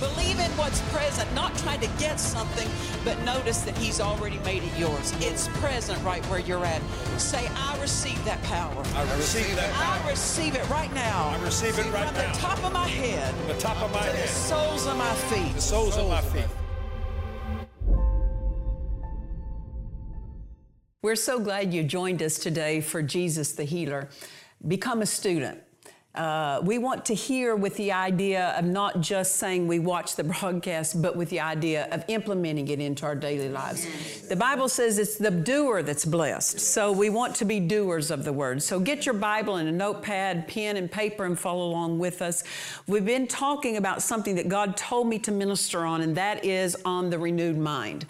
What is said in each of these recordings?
Believe in what's present, not trying to get something, but notice that He's already made it yours. It's present right where you're at. Say, I receive that power. I receive that power. I receive it right now. I receive it right From now. the top of my head From The top of my to the head, soles of my feet. the soles of my feet. We're so glad you joined us today for Jesus the Healer. Become a student. Uh, we want to hear with the idea of not just saying we watch the broadcast, but with the idea of implementing it into our daily lives. The Bible says it's the doer that's blessed. So we want to be doers of the word. So get your Bible and a notepad, pen, and paper and follow along with us. We've been talking about something that God told me to minister on, and that is on the renewed mind.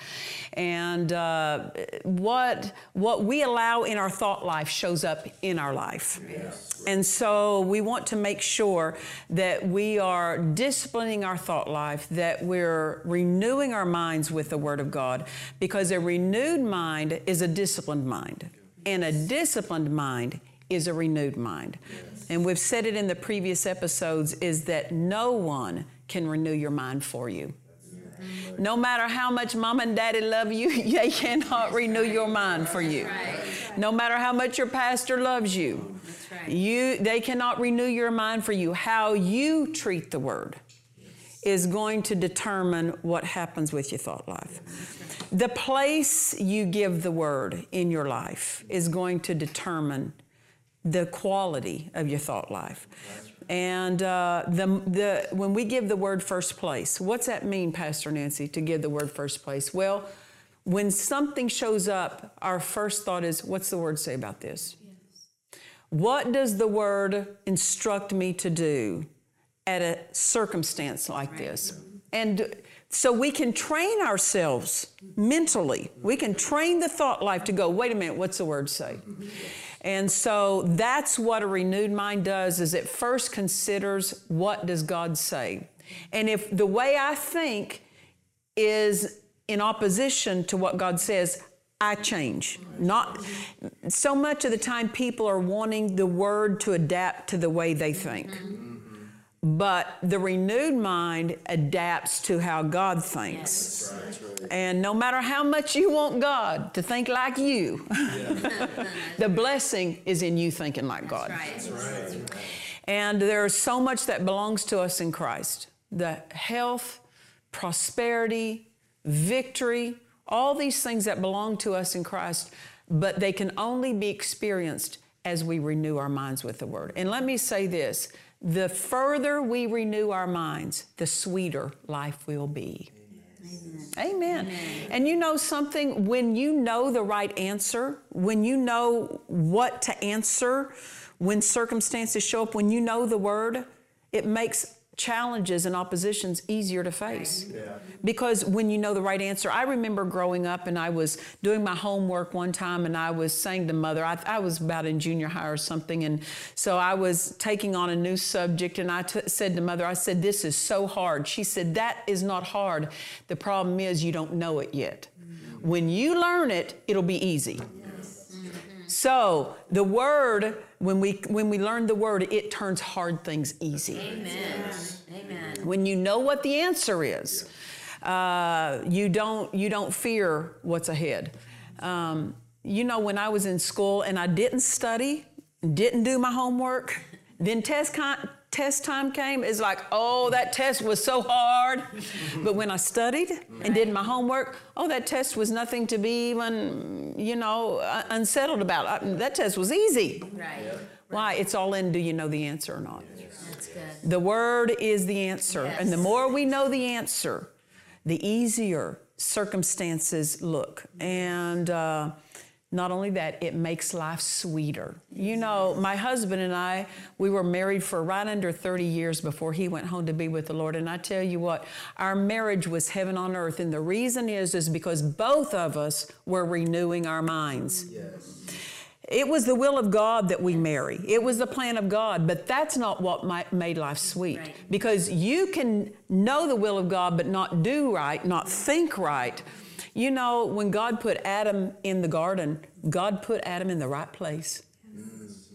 And uh, what, what we allow in our thought life shows up in our life. And so we want to make sure that we are disciplining our thought life, that we're renewing our minds with the Word of God, because a renewed mind is a disciplined mind, and a disciplined mind is a renewed mind. And we've said it in the previous episodes is that no one can renew your mind for you. No matter how much mom and daddy love you, they cannot renew your mind for you. No matter how much your pastor loves you, you they cannot renew your mind for you. How you treat the word is going to determine what happens with your thought life. The place you give the word in your life is going to determine the quality of your thought life. And uh, the, the, when we give the word first place, what's that mean, Pastor Nancy, to give the word first place? Well, when something shows up, our first thought is, what's the word say about this? What does the word instruct me to do at a circumstance like this? And so we can train ourselves mentally. We can train the thought life to go, wait a minute, what's the word say? And so that's what a renewed mind does is it first considers what does God say? And if the way I think is in opposition to what God says, I change. Not so much of the time people are wanting the word to adapt to the way they think. But the renewed mind adapts to how God thinks. And no matter how much you want God to think like you, the blessing is in you thinking like God. And there's so much that belongs to us in Christ. The health, prosperity, victory, all these things that belong to us in Christ, but they can only be experienced as we renew our minds with the Word. And let me say this the further we renew our minds, the sweeter life will be. Amen. And you know something, when you know the right answer, when you know what to answer, when circumstances show up, when you know the word, it makes challenges and oppositions easier to face. Because when you know the right answer, I remember growing up and I was doing my homework one time and I was saying to mother, I, I was about in junior high or something, and so I was taking on a new subject and I t- said to mother, I said, This is so hard. She said, That is not hard. The problem is you don't know it yet. Mm-hmm. When you learn it, it'll be easy. So the word, when we when we learn the word, it turns hard things easy. Amen. Amen. When you know what the answer is, uh, you don't you don't fear what's ahead. Um, you know, when I was in school and I didn't study, didn't do my homework, then test con- test time came. It's like, oh, that test was so hard. but when I studied and did my homework, oh, that test was nothing to be even, you know, uh, unsettled about. Uh, that test was easy. Right. Why? It's all in. Do you know the answer or not? That's good. The word is the answer. And the more we know the answer, the easier circumstances look. And uh, Not only that, it makes life sweeter. You know, my husband and I, we were married for right under 30 years before he went home to be with the Lord. And I tell you what, our marriage was heaven on earth. And the reason is, is because both of us were renewing our minds. Yes. It was the will of God that we marry. It was the plan of God, but that's not what made life sweet. Right. Because you can know the will of God, but not do right, not think right. You know, when God put Adam in the garden, God put Adam in the right place.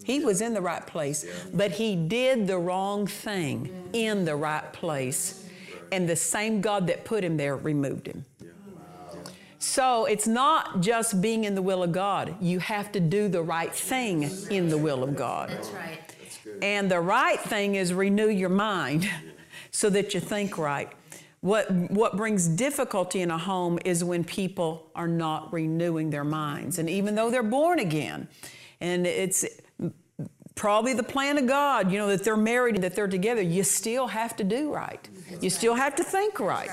He was in the right place, but he did the wrong thing in the right place. And the same God that put him there removed him. So it's not just being in the will of God. You have to do the right thing in the will of God. That's right. And the right thing is renew your mind so that you think right. What, what brings difficulty in a home is when people are not renewing their minds. And even though they're born again, and it's probably the plan of God, you know, that they're married and that they're together, you still have to do right. You still have to think right.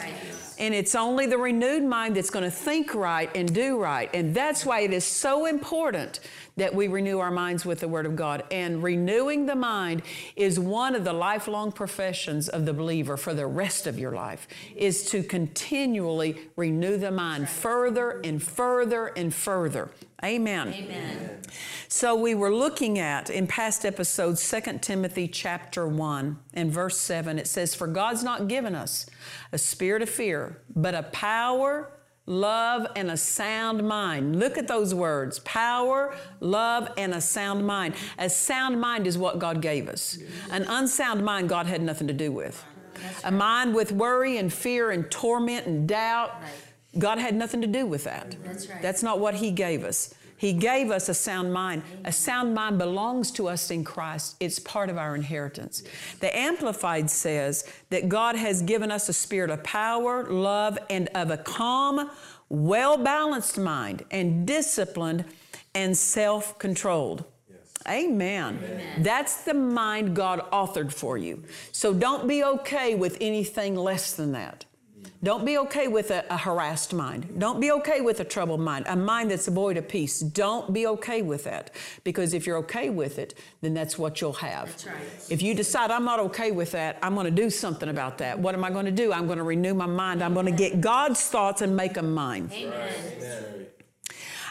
And it's only the renewed mind that's going to think right and do right. And that's why it is so important that we renew our minds with the Word of God. And renewing the mind is one of the lifelong professions of the believer for the rest of your life, is to continually renew the mind further and further and further. Amen. Amen. So we were looking at in past episodes 2 Timothy chapter 1 and verse 7 it says for God's not given us a spirit of fear but a power love and a sound mind. Look at those words. Power, love and a sound mind. A sound mind is what God gave us. An unsound mind God had nothing to do with. A mind with worry and fear and torment and doubt God had nothing to do with that. That's right. That's not what He gave us. He gave us a sound mind. A sound mind belongs to us in Christ. It's part of our inheritance. The Amplified says that God has given us a spirit of power, love, and of a calm, well balanced mind, and disciplined and self controlled. Amen. That's the mind God authored for you. So don't be okay with anything less than that. Don't be okay with a, a harassed mind. Don't be okay with a troubled mind, a mind that's void of peace. Don't be okay with that. Because if you're okay with it, then that's what you'll have. That's right. If you decide, I'm not okay with that, I'm going to do something about that. What am I going to do? I'm going to renew my mind. I'm going to get God's thoughts and make them mine. Amen.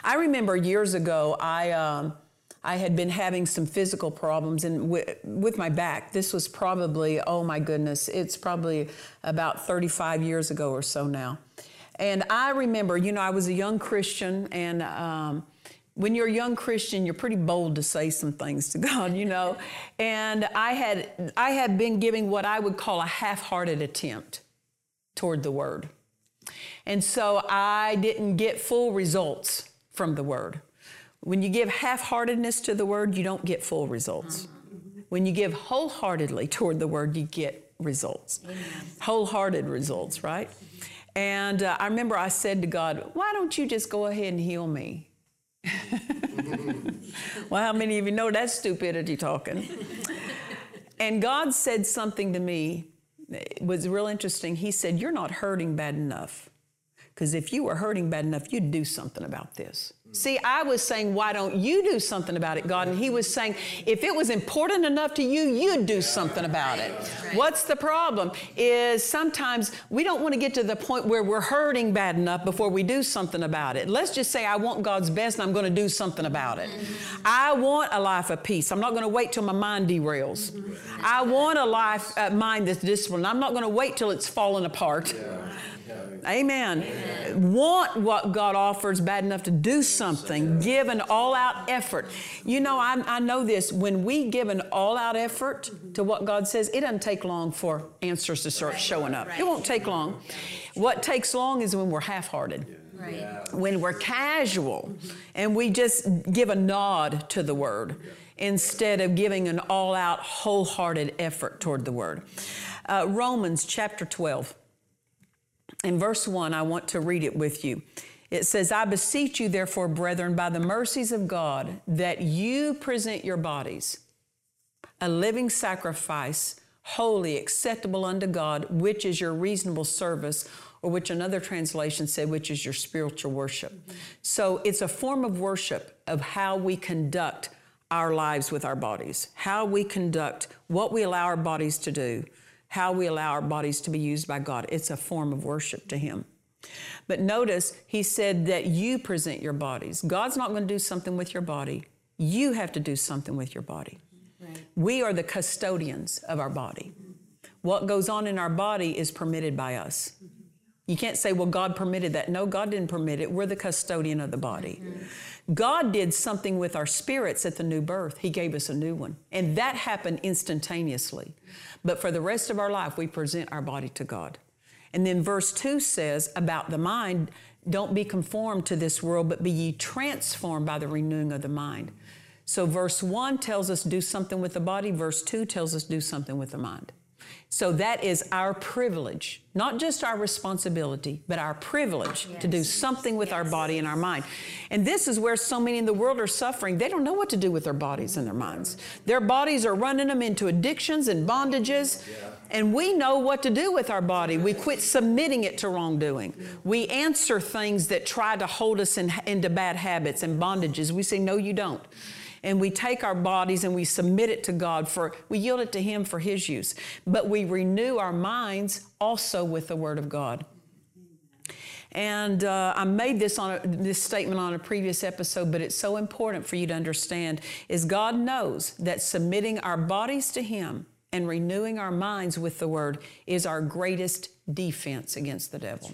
I remember years ago, I, um, I had been having some physical problems and wi- with my back. This was probably, oh my goodness, it's probably about 35 years ago or so now. And I remember, you know, I was a young Christian, and um, when you're a young Christian, you're pretty bold to say some things to God, you know. And I had, I had been giving what I would call a half-hearted attempt toward the Word. And so I didn't get full results from the word. When you give half heartedness to the word, you don't get full results. When you give wholeheartedly toward the word, you get results. Wholehearted results, right? And uh, I remember I said to God, Why don't you just go ahead and heal me? well, how many of you know that's stupidity talking? and God said something to me, it was real interesting. He said, You're not hurting bad enough. Because if you were hurting bad enough, you'd do something about this. See, I was saying, why don't you do something about it, God? And he was saying, if it was important enough to you, you'd do something about it. What's the problem? Is sometimes we don't want to get to the point where we're hurting bad enough before we do something about it. Let's just say, I want God's best and I'm going to do something about it. I want a life of peace. I'm not going to wait till my mind derails. I want a life, uh, mind that's disciplined. I'm not going to wait till it's fallen apart. Amen. Want what God offers bad enough to do something. Give an all out effort. You know, I, I know this. When we give an all out effort to what God says, it doesn't take long for answers to start showing up. It won't take long. What takes long is when we're half hearted Right. when we're casual and we just give a nod to the word instead of giving an all out, wholehearted effort toward the word. Uh, Romans chapter 12. In verse 1, I want to read it with you. It says, I beseech you, therefore, brethren, by the mercies of God, that you present your bodies a living sacrifice, holy, acceptable unto God, which is your reasonable service, or which another translation said, which is your spiritual worship. So it's a form of worship of how we conduct our lives with our bodies, how we conduct what we allow our bodies to do, how we allow our bodies to be used by God. It's a form of worship to Him. But notice he said that you present your bodies. God's not going to do something with your body. You have to do something with your body. Right. We are the custodians of our body. What goes on in our body is permitted by us. You can't say, well, God permitted that. No, God didn't permit it. We're the custodian of the body. Mm-hmm. God did something with our spirits at the new birth. He gave us a new one. And that happened instantaneously. But for the rest of our life, we present our body to God. And then verse 2 says about the mind, don't be conformed to this world, but be ye transformed by the renewing of the mind. So verse 1 tells us do something with the body, verse 2 tells us do something with the mind. So that is our privilege, not just our responsibility, but our privilege yes. to do something with yes. our body and our mind. And this is where so many in the world are suffering. They don't know what to do with their bodies and their minds. Their bodies are running them into addictions and bondages. Yeah. And we know what to do with our body. We quit submitting it to wrongdoing. We answer things that try to hold us in, into bad habits and bondages. We say, No, you don't and we take our bodies and we submit it to God for, we yield it to Him for His use. But we renew our minds also with the Word of God. And uh, I made this on a, this statement on a previous episode, but it's so important for you to understand is God knows that submitting our bodies to Him and renewing our minds with the Word is our greatest defense against the devil.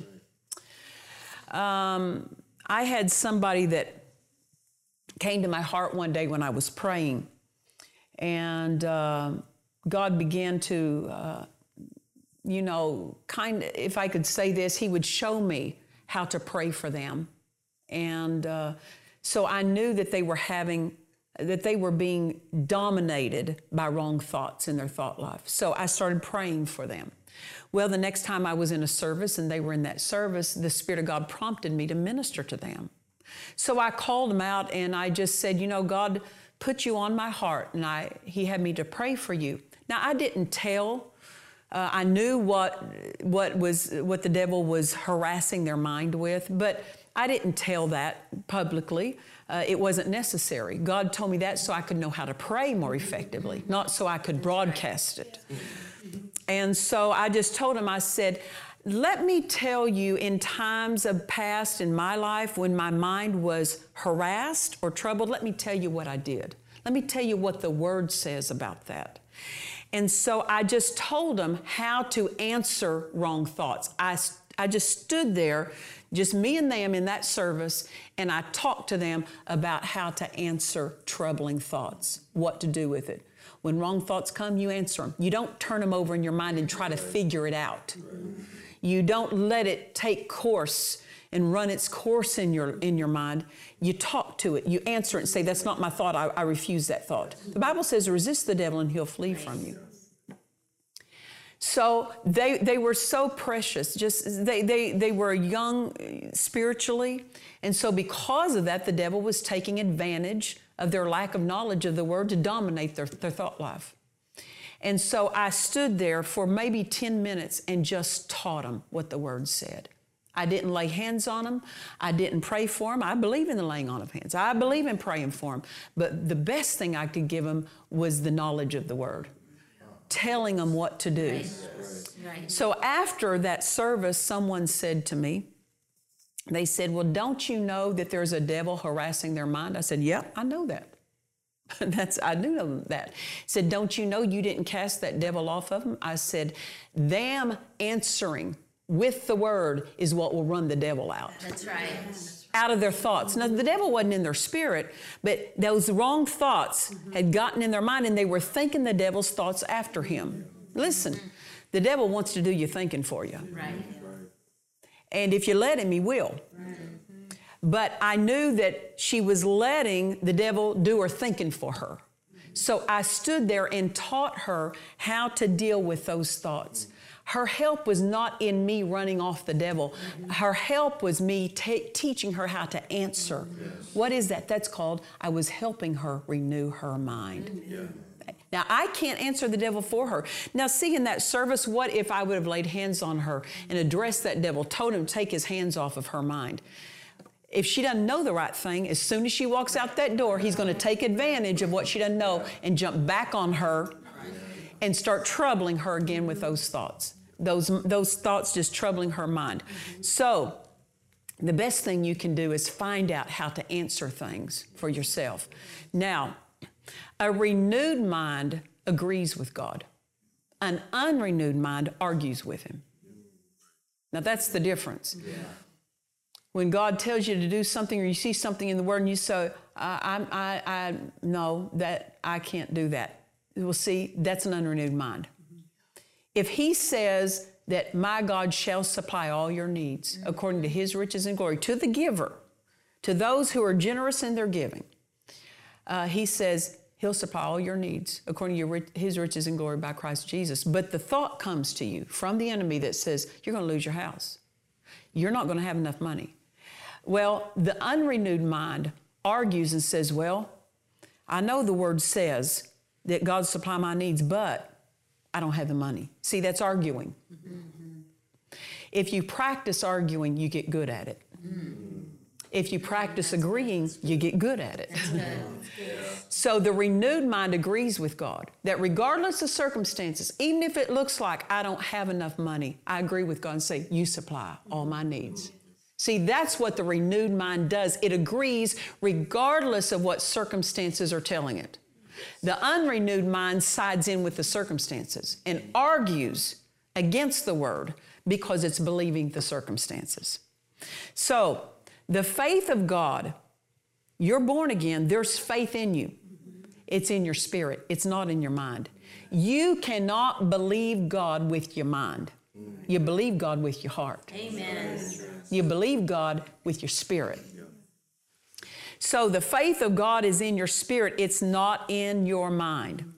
Um, I had somebody that came to my heart one day when I was praying, and uh, God began to, uh, you know, kind of, if I could say this, He would show me how to pray for them. And uh, so I knew that they were having, that they were being dominated by wrong thoughts in their thought life. So I started praying for them. Well, the next time I was in a service and they were in that service, the Spirit of God prompted me to minister to them. So I called him out and I just said, You know, God put you on my heart, and I, He had me to pray for you. Now, I didn't tell. Uh, I knew what, what, was, what the devil was harassing their mind with, but I didn't tell that publicly. Uh, it wasn't necessary. God told me that so I could know how to pray more effectively, not so I could broadcast it. And so I just told him, I said, let me tell you, in times of past in my life when my mind was harassed or troubled, let me tell you what I did. Let me tell you what the Word says about that. And so I just told them how to answer wrong thoughts. I, I just stood there, just me and them in that service, and I talked to them about how to answer troubling thoughts, what to do with it. When wrong thoughts come, you answer them. You don't turn them over in your mind and try to figure it out. You don't let it take course and run its course in your in your mind. You talk to it. You answer it and say, "That's not my thought. I, I refuse that thought." The Bible says, "Resist the devil and he'll flee from you." So they they were so precious. Just they they they were young spiritually, and so because of that, the devil was taking advantage of their lack of knowledge of the word to dominate their, their thought life. And so I stood there for maybe 10 minutes and just taught them what the word said. I didn't lay hands on them. I didn't pray for them. I believe in the laying on of hands. I believe in praying for them. But the best thing I could give them was the knowledge of the word, telling them what to do. Right. So after that service, someone said to me, they said, Well, don't you know that there's a devil harassing their mind? I said, Yep, yeah, I know that. That's I knew know that. Said, Don't you know you didn't cast that devil off of them? I said, Them answering with the word is what will run the devil out. That's right. Out of their thoughts. Now, the devil wasn't in their spirit, but those wrong thoughts mm-hmm. had gotten in their mind and they were thinking the devil's thoughts after him. Listen, mm-hmm. the devil wants to do your thinking for you. Right. And if you let him, he will. Right. But I knew that she was letting the devil do her thinking for her. So I stood there and taught her how to deal with those thoughts. Her help was not in me running off the devil. Her help was me teaching her how to answer. Yes. What is that? That's called I was helping her renew her mind. Yeah. Now, I can't answer the devil for her. Now, see, in that service, what if I would have laid hands on her and addressed that devil, told him to take his hands off of her mind? If she doesn't know the right thing, as soon as she walks out that door, he's going to take advantage of what she doesn't know and jump back on her and start troubling her again with those thoughts. Those, those thoughts just troubling her mind. So, the best thing you can do is find out how to answer things for yourself. Now, a renewed mind agrees with God. An unrenewed mind argues with Him. Now, that's the difference. When God tells you to do something or you see something in the Word and you say, I, I, I, no, that I can't do that. Well, see, that's an unrenewed mind. If He says that my God shall supply all your needs according to His riches and glory to the giver, to those who are generous in their giving, uh, He says He'll supply all your needs according to your, His riches and glory by Christ Jesus. But the thought comes to you from the enemy that says, You're going to lose your house. You're not going to have enough money. Well, the unrenewed mind argues and says, Well, I know the word says that God supply my needs, but I don't have the money. See, that's arguing. If you practice arguing, you get good at it. If you practice agreeing, you get good at it. So the renewed mind agrees with God that regardless of circumstances, even if it looks like I don't have enough money, I agree with God and say, You supply all my needs. See, that's what the renewed mind does. It agrees regardless of what circumstances are telling it. The unrenewed mind sides in with the circumstances and argues against the word because it's believing the circumstances. So, the faith of God, you're born again, there's faith in you. It's in your spirit, it's not in your mind. You cannot believe God with your mind. You believe God with your heart. Amen. You believe God with your spirit. So the faith of God is in your spirit, it's not in your mind.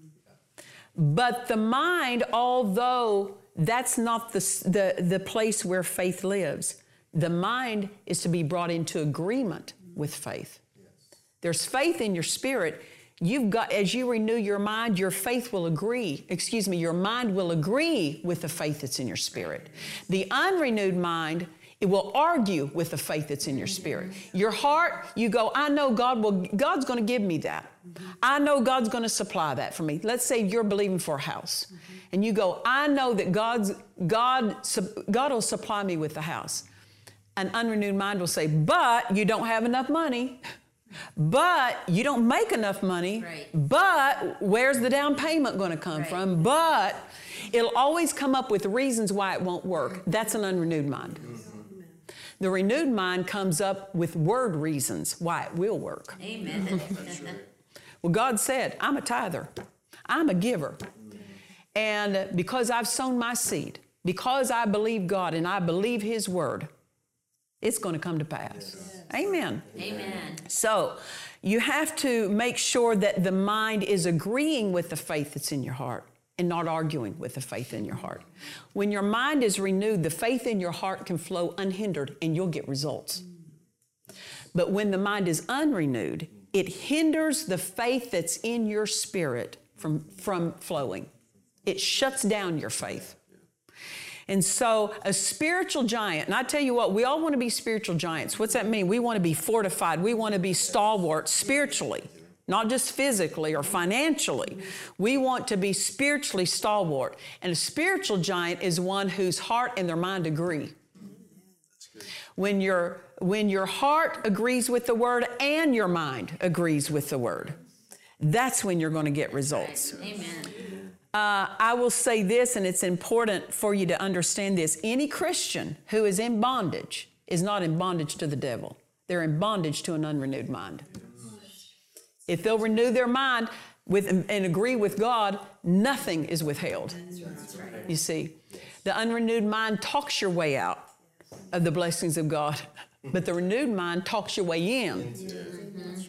But the mind, although that's not the, the, the place where faith lives, the mind is to be brought into agreement with faith. There's faith in your spirit. You've got, as you renew your mind, your faith will agree, excuse me, your mind will agree with the faith that's in your spirit. The unrenewed mind, it will argue with the faith that's in your spirit. Your heart, you go, I know God will, God's to give me that. I know God's to supply that for me. Let's say you're believing for a house. And you go, I know that God's, God, God will supply me with the house. An unrenewed mind will say, but you don't have enough money. But you don't make enough money. Right. But where's the down payment going to come Right. from? But it'll always come up with reasons why it won't work. That's an unrenewed mind. Mm-hmm. The renewed mind comes up with word reasons why it will work. Amen. Well, God said, I'm a tither, I'm a giver. And because I've sown my seed, because I believe God and I believe His word, it's going to come to pass. Amen. Amen. So you have to make sure that the mind is agreeing with the faith that's in your heart and not arguing with the faith in your heart. When your mind is renewed, the faith in your heart can flow unhindered and you'll get results. But when the mind is unrenewed, it hinders the faith that's in your spirit from, from flowing. It shuts down your faith. And so, a spiritual giant, and I tell you what, we all want to be spiritual giants. What's that mean? We want to be fortified, we want to be stalwart spiritually, not just physically or financially. We want to be spiritually stalwart. And a spiritual giant is one whose heart and their mind agree. When your, when your heart agrees with the word and your mind agrees with the word, that's when you're going to get results. Amen. Uh, I will say this, and it's important for you to understand this. Any Christian who is in bondage is not in bondage to the devil, they're in bondage to an unrenewed mind. If they'll renew their mind with, and agree with God, nothing is withheld. You see, the unrenewed mind talks your way out of the blessings of God, but the renewed mind talks your way in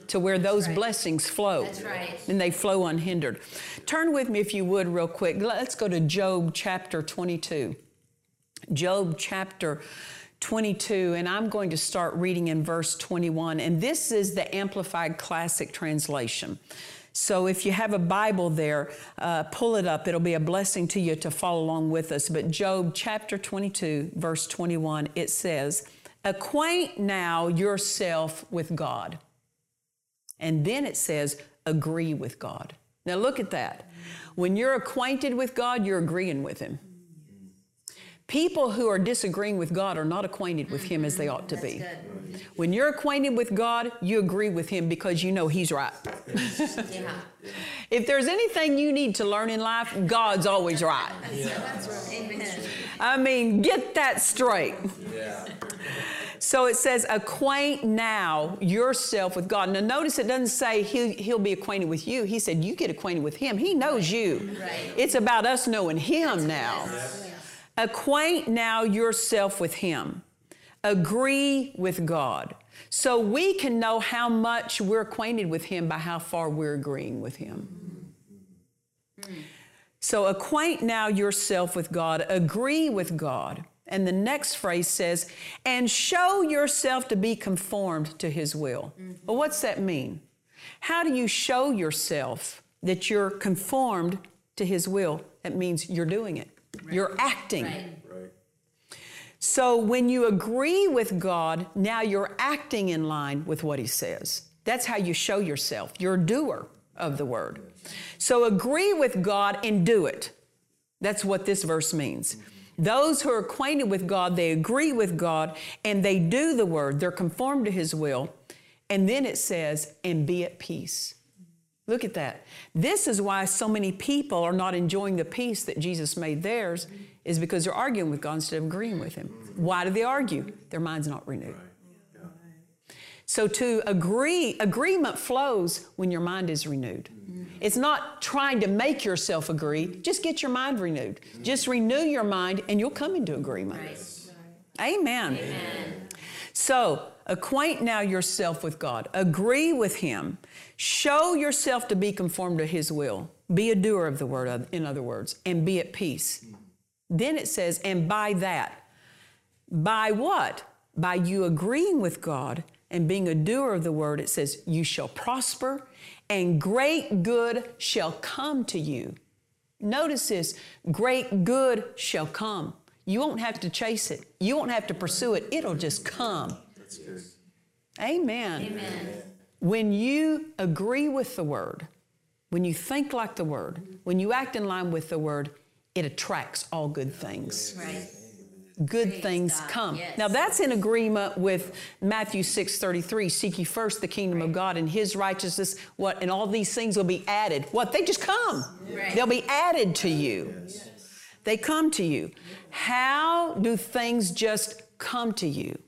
to where those blessings flow. That's right. And they flow unhindered. Turn with me, if you would, real quick. Let's go to Job chapter 22. Job chapter 22, and I'm going to start reading in verse 21. And this is the Amplified Classic Translation. So if you have a Bible there, uh, pull it up. It'll be a blessing to you to follow along with us. But Job chapter 22, verse 21, it says, Acquaint now yourself with God. And then it says, Agree with God. Now look at that. When you're acquainted with God, you're agreeing with Him. People who are disagreeing with God are not acquainted with Him as they ought to be. When you're acquainted with God, you agree with Him because you know He's right. Yeah. If there's anything you need to learn in life, God's always right. Amen. I mean, get that straight. Yeah. So it says, acquaint now yourself with God. Now, notice it doesn't say he'll, he'll be acquainted with you. He said, you get acquainted with Him. He knows you. Right. It's about us knowing Him now. Acquaint now yourself with Him. Agree with God. So we can know how much we're acquainted with Him by how far we're agreeing with Him. So acquaint now yourself with God, agree with God. And the next phrase says, and show yourself to be conformed to His will. Mm-hmm. Well, what's that mean? How do you show yourself that you're conformed to His will? That means you're doing it, you're acting. Right. Right. So when you agree with God, now you're acting in line with what He says. That's how you show yourself. You're a doer of the word. So agree with God and do it. That's what this verse means. Mm-hmm. Those who are acquainted with God, they agree with God and they do the word. They're conformed to His will. And then it says, and be at peace. Look at that. This is why so many people are not enjoying the peace that Jesus made theirs, is because they're arguing with God instead of agreeing with Him. Why do they argue? Their mind's not renewed. So to agree, agreement flows when your mind is renewed. Mm-hmm. It's not trying to make yourself agree, just get your mind renewed. Just renew your mind and you'll come into agreement. Amen. So, acquaint now yourself with God. Agree with Him. Show yourself to be conformed to His will. Be a doer of the word, in other words, and be at peace. Then it says, and by that, by what? By you agreeing with God and being a doer of the word, it says, you shall prosper and great good shall come to you. Notice this great good shall come. You won't have to chase it, you won't have to pursue it, it'll just come. Amen. Amen. When you agree with the word, when you think like the word, when you act in line with the word, it attracts all good things. Right. Good Praise things God. come. Yes. Now that's in agreement with Matthew 6 33. Seek ye first the kingdom of God and his righteousness, what and all these things will be added. What? They just come. Right. They'll be added to you. They come to you. How do things just come to you?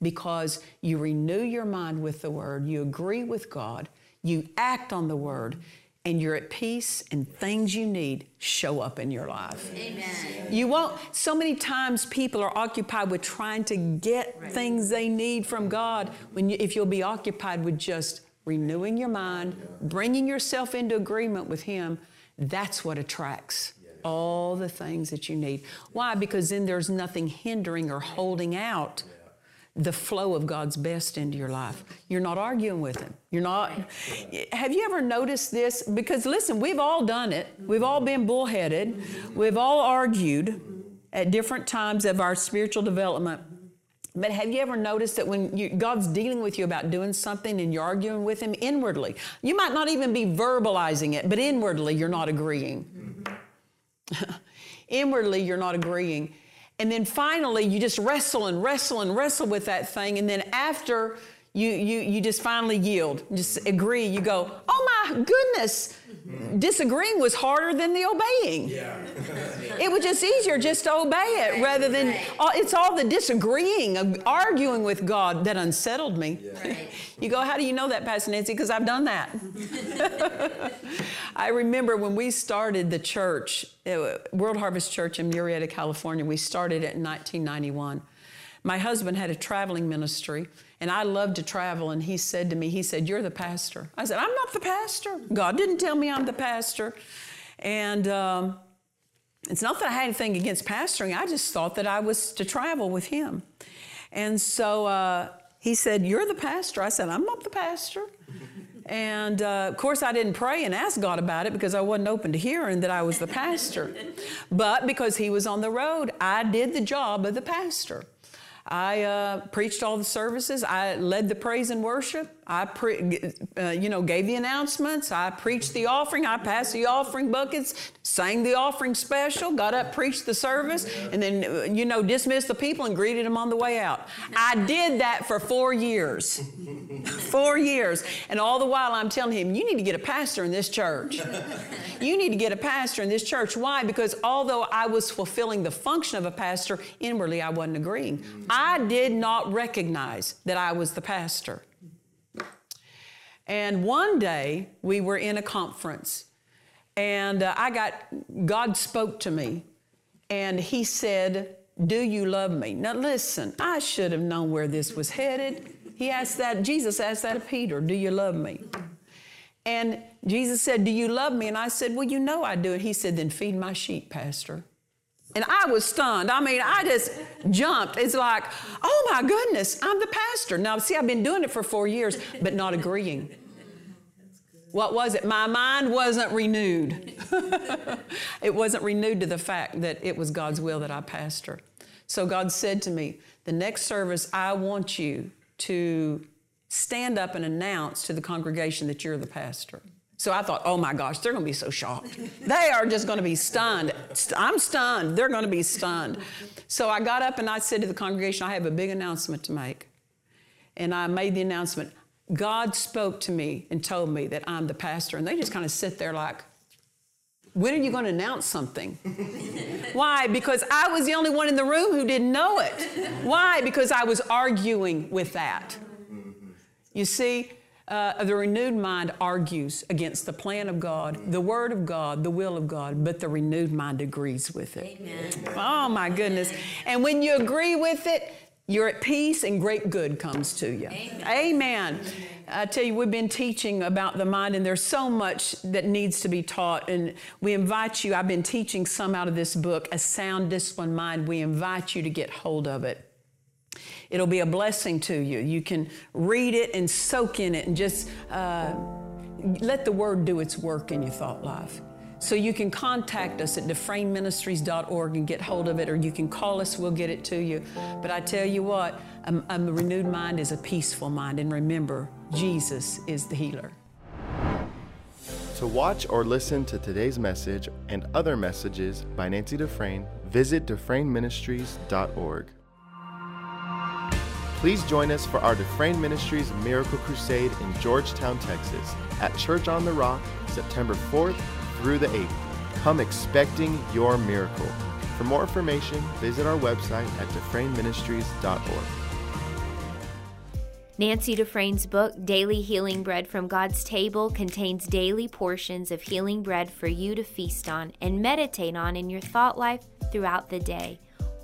Because you renew your mind with the word, you agree with God, you act on the word, and you're at peace, and things you need show up in your life. Amen. You won't, so many times people are occupied with trying to get things they need from God. When you, if you'll be occupied with just renewing your mind, bringing yourself into agreement with Him, that's what attracts all the things that you need. Why? Because then there's nothing hindering or holding out the flow of God's best into your life. You're not arguing with Him. You're not. Have you ever noticed this? Because listen, we've all done it. We've all been bullheaded. We've all argued at different times of our spiritual development. But have you ever noticed that when you, God's dealing with you about doing something and you're arguing with Him inwardly, you might not even be verbalizing it, but inwardly you're not agreeing. inwardly you're not agreeing. And then finally you just wrestle and wrestle and wrestle with that thing. And then after you, you, you just finally yield, just agree, you go, oh my goodness, disagreeing was harder than the obeying. Yeah. it was just easier just to obey it rather than, all- it's all the disagreeing, arguing with God that unsettled me. Right. You go, how do you know that, Pastor Nancy? Because I've done that. I remember when we started the church, uh, World Harvest Church in Murrieta, California, we started it in 1991. My husband had a traveling ministry, and I loved to travel, and he said to me, he said, you're the pastor. I said, I'm not the pastor. God didn't tell me I'm the pastor. And um, it's not that I had anything against pastoring. I just thought that I was to travel with him. And so uh, he said, You're the pastor. I said, I'm not the pastor. And uh, of course, I didn't pray and ask God about it because I wasn't open to hearing that I was the pastor. but because he was on the road, I did the job of the pastor. I uh, preached all the services. I led the praise and worship. I, pre- uh, you know, gave the announcements. I preached the offering. I passed the offering buckets, sang the offering special, got up, preached the service, and then, uh, you know, dismissed the people and greeted them on the way out. I did that for four years. four years. And all the while I'm telling him, you need to get a pastor in this church. you need to get a pastor in this church. Why? Because although I was fulfilling the function of a pastor, inwardly I wasn't agreeing. I did not recognize that I was the pastor. And one day we were in a conference, and uh, I got, God spoke to me, and He said, Do you love me? Now listen, I should have known where this was headed. He asked that, Jesus asked that of Peter, Do you love me? And Jesus said, Do you love me? And I said, Well, you know I do. And he said, Then feed my sheep, Pastor. And I was stunned. I mean, I just jumped. It's like, oh my goodness, I'm the pastor. Now, see, I've been doing it for four years, but not agreeing. What was it? My mind wasn't renewed. it wasn't renewed to the fact that it was God's will that I pastor. So God said to me, the next service, I want you to stand up and announce to the congregation that you're the pastor. So I thought, oh my gosh, they're going to be so shocked. They are just going to be stunned. I'm stunned. They're going to be stunned. So I got up and I said to the congregation, I have a big announcement to make. And I made the announcement. God spoke to me and told me that I'm the pastor. And they just kind of sit there like, when are you going to announce something? Why? Because I was the only one in the room who didn't know it. Why? Because I was arguing with that. You see, uh, the renewed mind argues against the plan of God, the Word of God, the will of God, but the renewed mind agrees with it. Amen. Oh, my goodness. And when you agree with it, you're at peace and great good comes to you. Amen. Amen. I tell you, we've been teaching about the mind, and there's so much that needs to be taught. And we invite you, I've been teaching some out of this book, A Sound Disciplined Mind. We invite you to get hold of it. It'll be a blessing to you. You can read it and soak in it and just uh, let the Word do its work in your thought life. So you can contact us at dufresneministries.org and get hold of it, or you can call us, we'll get it to you. But I tell you what, a, a renewed mind is a peaceful mind. And remember, Jesus is the healer. To watch or listen to today's message and other messages by Nancy Dufresne, visit DufresneMinistries.org. Please join us for our Dufresne Ministries Miracle Crusade in Georgetown, Texas, at Church on the Rock, September 4th through the 8th. Come expecting your miracle. For more information, visit our website at DufresneMinistries.org. Nancy Dufresne's book, Daily Healing Bread from God's Table, contains daily portions of healing bread for you to feast on and meditate on in your thought life throughout the day.